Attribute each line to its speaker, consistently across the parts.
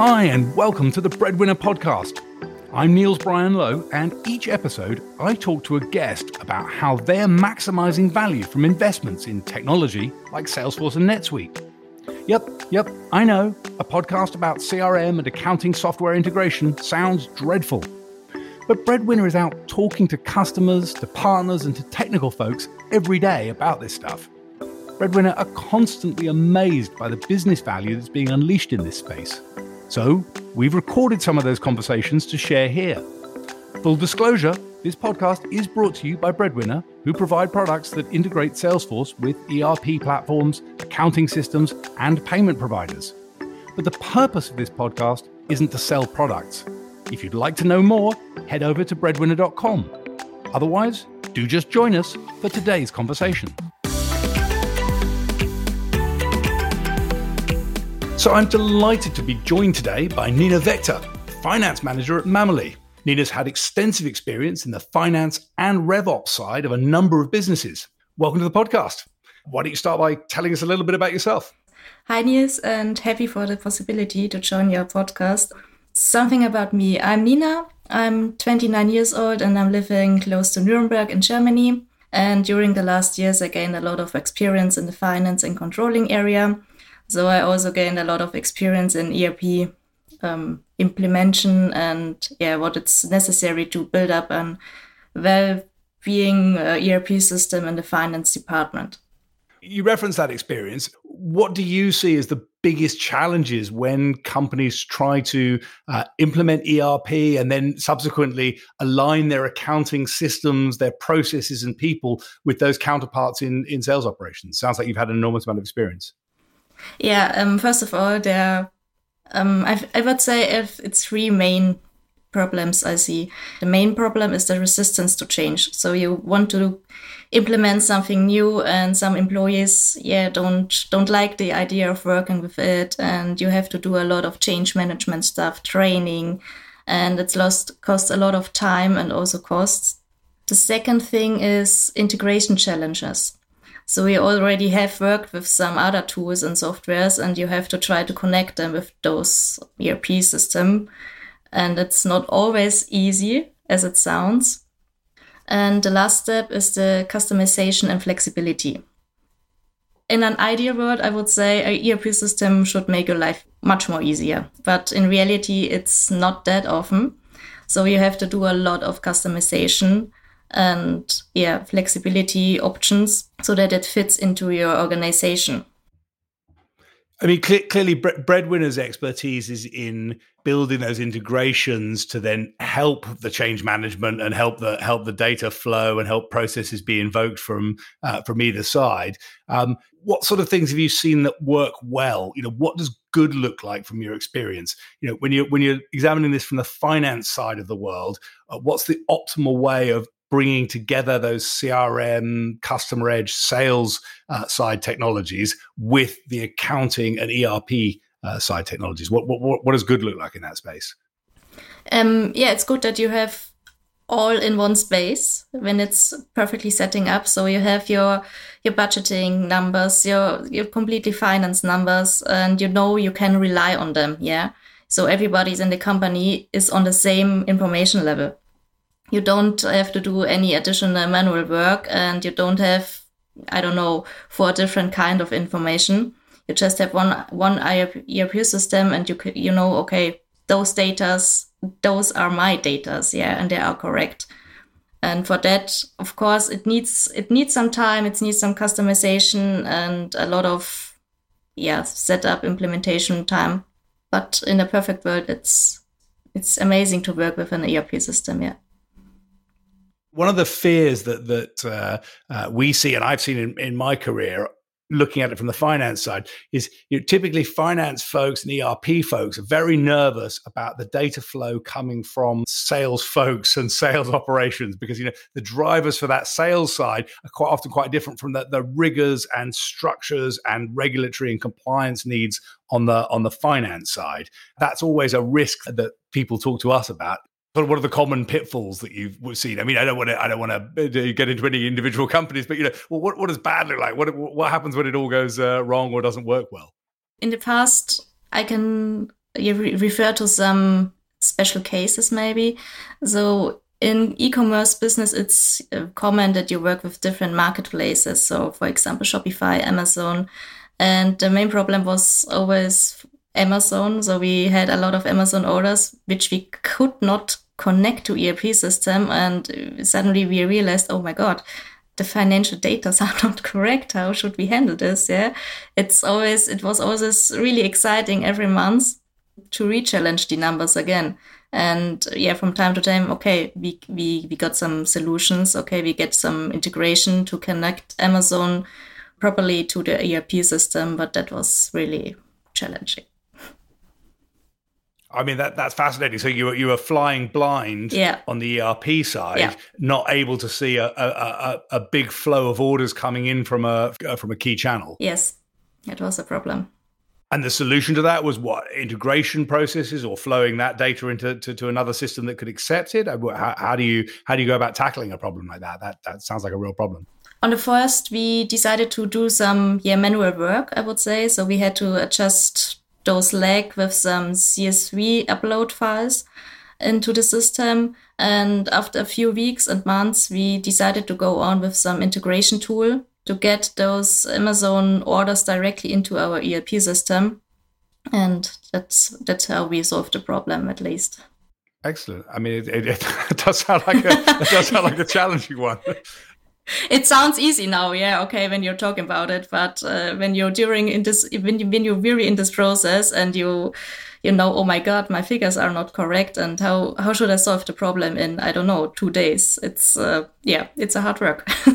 Speaker 1: Hi, and welcome to the Breadwinner Podcast. I'm Niels Brian Lowe, and each episode I talk to a guest about how they're maximizing value from investments in technology like Salesforce and NetSuite. Yep, yep, I know, a podcast about CRM and accounting software integration sounds dreadful. But Breadwinner is out talking to customers, to partners, and to technical folks every day about this stuff. Breadwinner are constantly amazed by the business value that's being unleashed in this space. So, we've recorded some of those conversations to share here. Full disclosure this podcast is brought to you by Breadwinner, who provide products that integrate Salesforce with ERP platforms, accounting systems, and payment providers. But the purpose of this podcast isn't to sell products. If you'd like to know more, head over to breadwinner.com. Otherwise, do just join us for today's conversation. So I'm delighted to be joined today by Nina Wachter, finance manager at Mammalys. Nina's had extensive experience in the finance and RevOps side of a number of businesses. Welcome to the podcast. Why don't you start by telling us a little bit about yourself?
Speaker 2: Hi, Niels, and happy for the possibility to join your podcast. Something about me. I'm Nina. I'm 29 years old and I'm living close to Nuremberg in Germany. And during the last years, I gained a lot of experience in the finance and controlling area. So I also gained a lot of experience in ERP um, implementation and yeah, what it's necessary to build up a well-being uh, ERP system in the finance department.
Speaker 1: You referenced that experience. What do you see as the biggest challenges when companies try to uh, implement ERP and then subsequently align their accounting systems, their processes, and people with those counterparts in, in sales operations? Sounds like you've had an enormous amount of experience.
Speaker 2: Yeah, um, first of all, there, um, I, I would say if it's three main problems I see. The main problem is the resistance to change. So you want to implement something new and some employees yeah don't don't like the idea of working with it and you have to do a lot of change management stuff training and it's lost costs a lot of time and also costs the second thing is integration challenges so we already have worked with some other tools and softwares and you have to try to connect them with those erp system and it's not always easy as it sounds and the last step is the customization and flexibility. In an ideal world, I would say a ERP system should make your life much more easier. But in reality, it's not that often. So you have to do a lot of customization and yeah, flexibility options so that it fits into your organization.
Speaker 1: I mean, cl- clearly, Breadwinner's expertise is in building those integrations to then help the change management and help the help the data flow and help processes be invoked from uh, from either side. Um, what sort of things have you seen that work well? You know, what does good look like from your experience? You know, when you when you're examining this from the finance side of the world, uh, what's the optimal way of bringing together those CRM, customer edge, sales uh, side technologies with the accounting and ERP uh, side technologies? What, what, what does good look like in that space?
Speaker 2: Um, yeah, it's good that you have all in one space when it's perfectly setting up. So you have your your budgeting numbers, your your completely finance numbers, and you know you can rely on them. Yeah. So everybody's in the company is on the same information level you don't have to do any additional manual work and you don't have i don't know for a different kind of information. You just have one one erp system and you you know okay those datas those are my datas yeah and they are correct. And for that of course it needs it needs some time it needs some customization and a lot of yeah setup implementation time. But in a perfect world it's it's amazing to work with an erp system yeah
Speaker 1: one of the fears that that uh, uh, we see, and I've seen in, in my career, looking at it from the finance side, is you know, typically finance folks and ERP folks are very nervous about the data flow coming from sales folks and sales operations because you know the drivers for that sales side are quite often quite different from the, the rigors and structures and regulatory and compliance needs on the on the finance side. That's always a risk that people talk to us about sort of what are the common pitfalls that you've seen? I mean, I don't want to, I don't want to uh, get into any individual companies, but you know, well, what what does bad look like? What what happens when it all goes uh, wrong or doesn't work well?
Speaker 2: In the past, I can re- refer to some special cases maybe. So in e-commerce business, it's uh, common that you work with different marketplaces. So for example, Shopify, Amazon, and the main problem was always Amazon. So we had a lot of Amazon orders, which we could not connect to ERP system. And suddenly we realized, oh my God, the financial data are not correct. How should we handle this? Yeah. It's always, it was always really exciting every month to re-challenge the numbers again. And yeah, from time to time, okay, we, we, we got some solutions. Okay. We get some integration to connect Amazon properly to the ERP system, but that was really challenging.
Speaker 1: I mean that that's fascinating. So you were you were flying blind
Speaker 2: yeah.
Speaker 1: on the ERP side,
Speaker 2: yeah.
Speaker 1: not able to see a, a, a, a, big flow of orders coming in from a uh, from a key channel.
Speaker 2: Yes, it was a problem.
Speaker 1: And the solution to that was what integration processes or flowing that data into to, to another system that could accept it. How, how do you how do you go about tackling a problem like that? That that sounds like a real problem.
Speaker 2: On the first, we decided to do some yeah manual work. I would say so. We had to adjust those lag with some CSV upload files into the system. And after a few weeks and months, we decided to go on with some integration tool to get those Amazon orders directly into our ERP system. And that's that's how we solved the problem, at least.
Speaker 1: Excellent. I mean, it, it, it does sound like a it does sound like a challenging one
Speaker 2: it sounds easy now, yeah, okay, when you're talking about it, but uh, when you're during in this, when, you, when you're really in this process and you, you know, oh my god, my figures are not correct, and how how should I solve the problem in I don't know two days? It's uh, yeah, it's a hard work.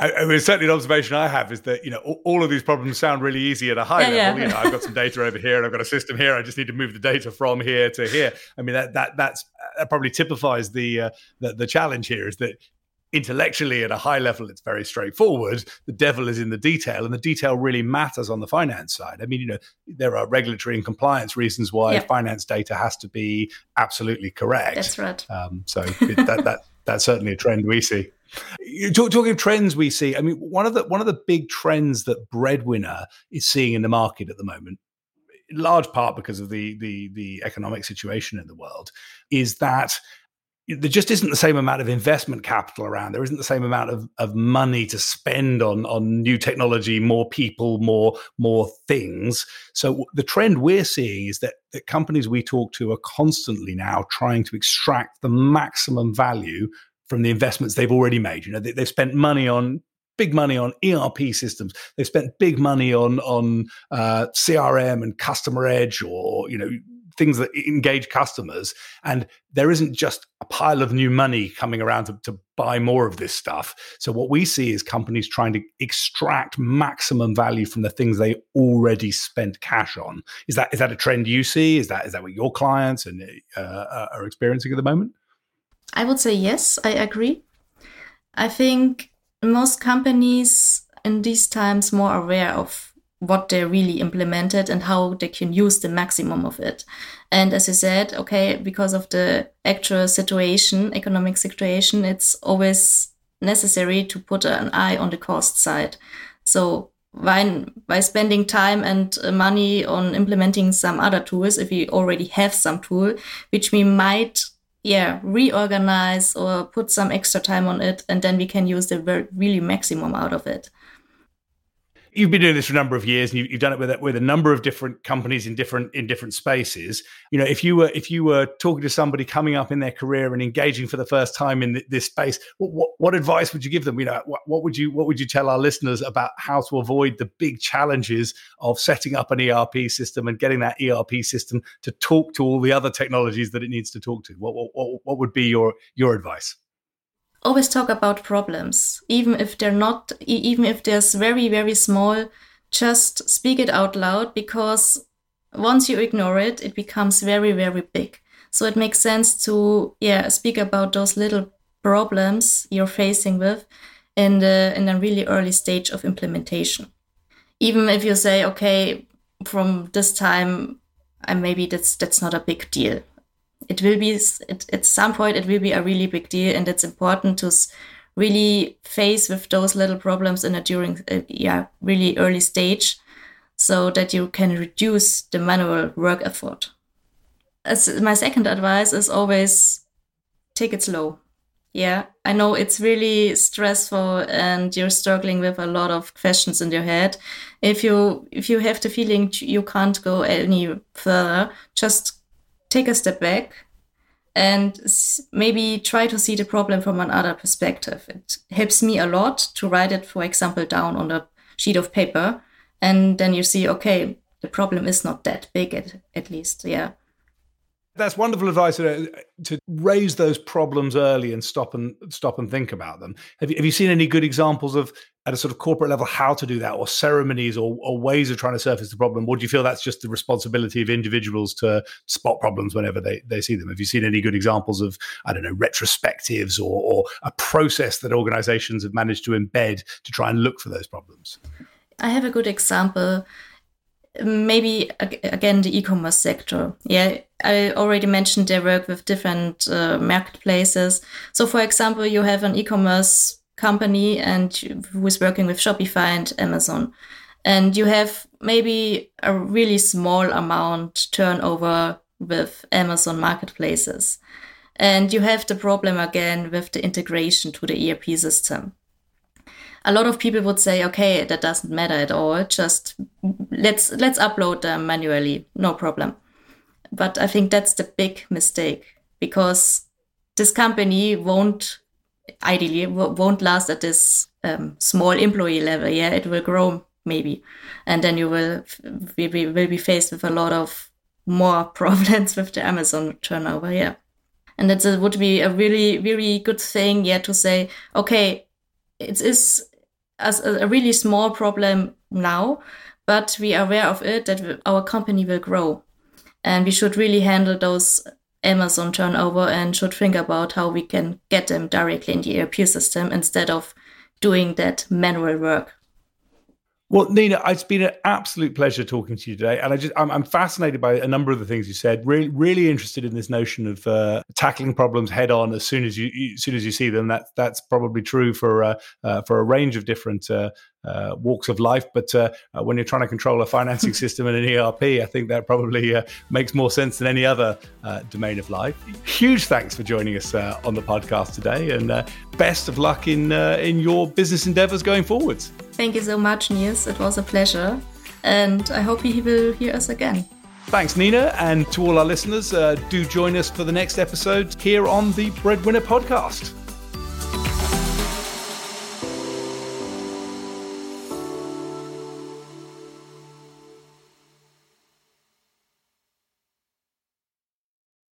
Speaker 1: I, I mean, certainly an observation I have is that you know all, all of these problems sound really easy at a high
Speaker 2: yeah,
Speaker 1: level. Yeah. You know, I've got some data over here, and I've got a system here. I just need to move the data from here to here. I mean, that that that's that probably typifies the uh, the, the challenge here is that intellectually at a high level it's very straightforward. The devil is in the detail and the detail really matters on the finance side. I mean you know there are regulatory and compliance reasons why yep. finance data has to be absolutely correct.
Speaker 2: That's right.
Speaker 1: Um, so it, that, that that's certainly a trend we see. You talk, talking of trends we see i mean one of the one of the big trends that breadwinner is seeing in the market at the moment in large part because of the the the economic situation in the world is that there just isn't the same amount of investment capital around. There isn't the same amount of, of money to spend on, on new technology, more people, more more things. So the trend we're seeing is that the companies we talk to are constantly now trying to extract the maximum value from the investments they've already made. You know, they, they've spent money on big money on ERP systems. They've spent big money on on uh, CRM and customer edge, or you know things that engage customers. And there isn't just a pile of new money coming around to, to, buy more of this stuff. So what we see is companies trying to extract maximum value from the things they already spent cash on. Is that is that a trend you see? Is that is that what your clients and uh, uh are experiencing at the moment?
Speaker 2: I would say yes. I agree. I think most companies in these times more aware of what they really implemented and how they can use the maximum of it. And as you said, okay, because of the actual situation, economic situation, it's always necessary to put an eye on the cost side. So by, by spending time and uh, money on implementing some other tools, if we already have some tool, which we might yeah reorganize or put some extra time on it and then we can use the really maximum out of it
Speaker 1: you've been doing this for a number of years and you've done it with a, with a number of different companies in different in different spaces. You know if you were if you were talking to somebody coming up in their career and engaging for the first time in this space what, what, what advice would you give them? You know what, what, would you what would you tell our listeners about how to avoid the big challenges of setting up an erp system and getting that erp system to talk to all the other technologies that it needs to talk to? What what, what would be your your advice
Speaker 2: always talk about problems, even if they're not, even if they're very, very small, just speak it out loud because once you ignore it, it becomes very, very big. So it makes sense to, yeah, speak about those little problems you're facing with in the, in a really early stage of implementation. Even if you say, okay, from this time, and maybe that's, that's not a big deal it will be it, at some point it will be a really big deal and it's important to really face with those little problems in a during a, yeah really early stage so that you can reduce the manual work effort. As my second advice is always take it slow. Yeah, I know it's really stressful and you're struggling with a lot of questions in your head. If you if you have the feeling you can't go any further, just take a step back and maybe try to see the problem from another perspective. It helps me a lot to write it, for example, down on a sheet of paper. And then you see, okay, the problem is not that big at, at least. Yeah.
Speaker 1: That's wonderful advice to, to raise those problems early and stop and stop and think about them. Have you, have you seen any good examples of at a sort of corporate level how to do that, or ceremonies, or, or ways of trying to surface the problem? Or do you feel that's just the responsibility of individuals to spot problems whenever they, they see them? Have you seen any good examples of I don't know retrospectives or, or a process that organisations have managed to embed to try and look for those problems?
Speaker 2: I have a good example maybe again the e-commerce sector. Yeah i already mentioned their work with different uh, marketplaces. So for example you have an e-commerce company and who is working with shopify and amazon. And you have maybe a really small amount turnover with amazon marketplaces. And you have the problem again with the integration to the erp system. A lot of people would say, okay, that doesn't matter at all. Just let's let's upload them manually, no problem. But I think that's the big mistake because this company won't ideally won't last at this um, small employee level. Yeah, it will grow maybe, and then you will we will be faced with a lot of more problems with the Amazon turnover. Yeah, and that would be a really really good thing. Yeah, to say okay, it is as a really small problem now, but we are aware of it that our company will grow. And we should really handle those Amazon turnover and should think about how we can get them directly in the ERP system instead of doing that manual work.
Speaker 1: Well, Nina, it's been an absolute pleasure talking to you today, and I just I'm, I'm fascinated by a number of the things you said. Really, really interested in this notion of uh, tackling problems head on as soon as you, as soon as you see them. That that's probably true for uh, uh, for a range of different uh, uh, walks of life. But uh, when you're trying to control a financing system and an ERP, I think that probably uh, makes more sense than any other uh, domain of life. Huge thanks for joining us uh, on the podcast today, and best of luck in in your business endeavors going forwards.
Speaker 2: Thank you so much, Niels. It was a pleasure, and I hope you will hear us again.
Speaker 1: Thanks, Nina. And to all our listeners, uh, do join us for the next episode here on the Breadwinner Podcast.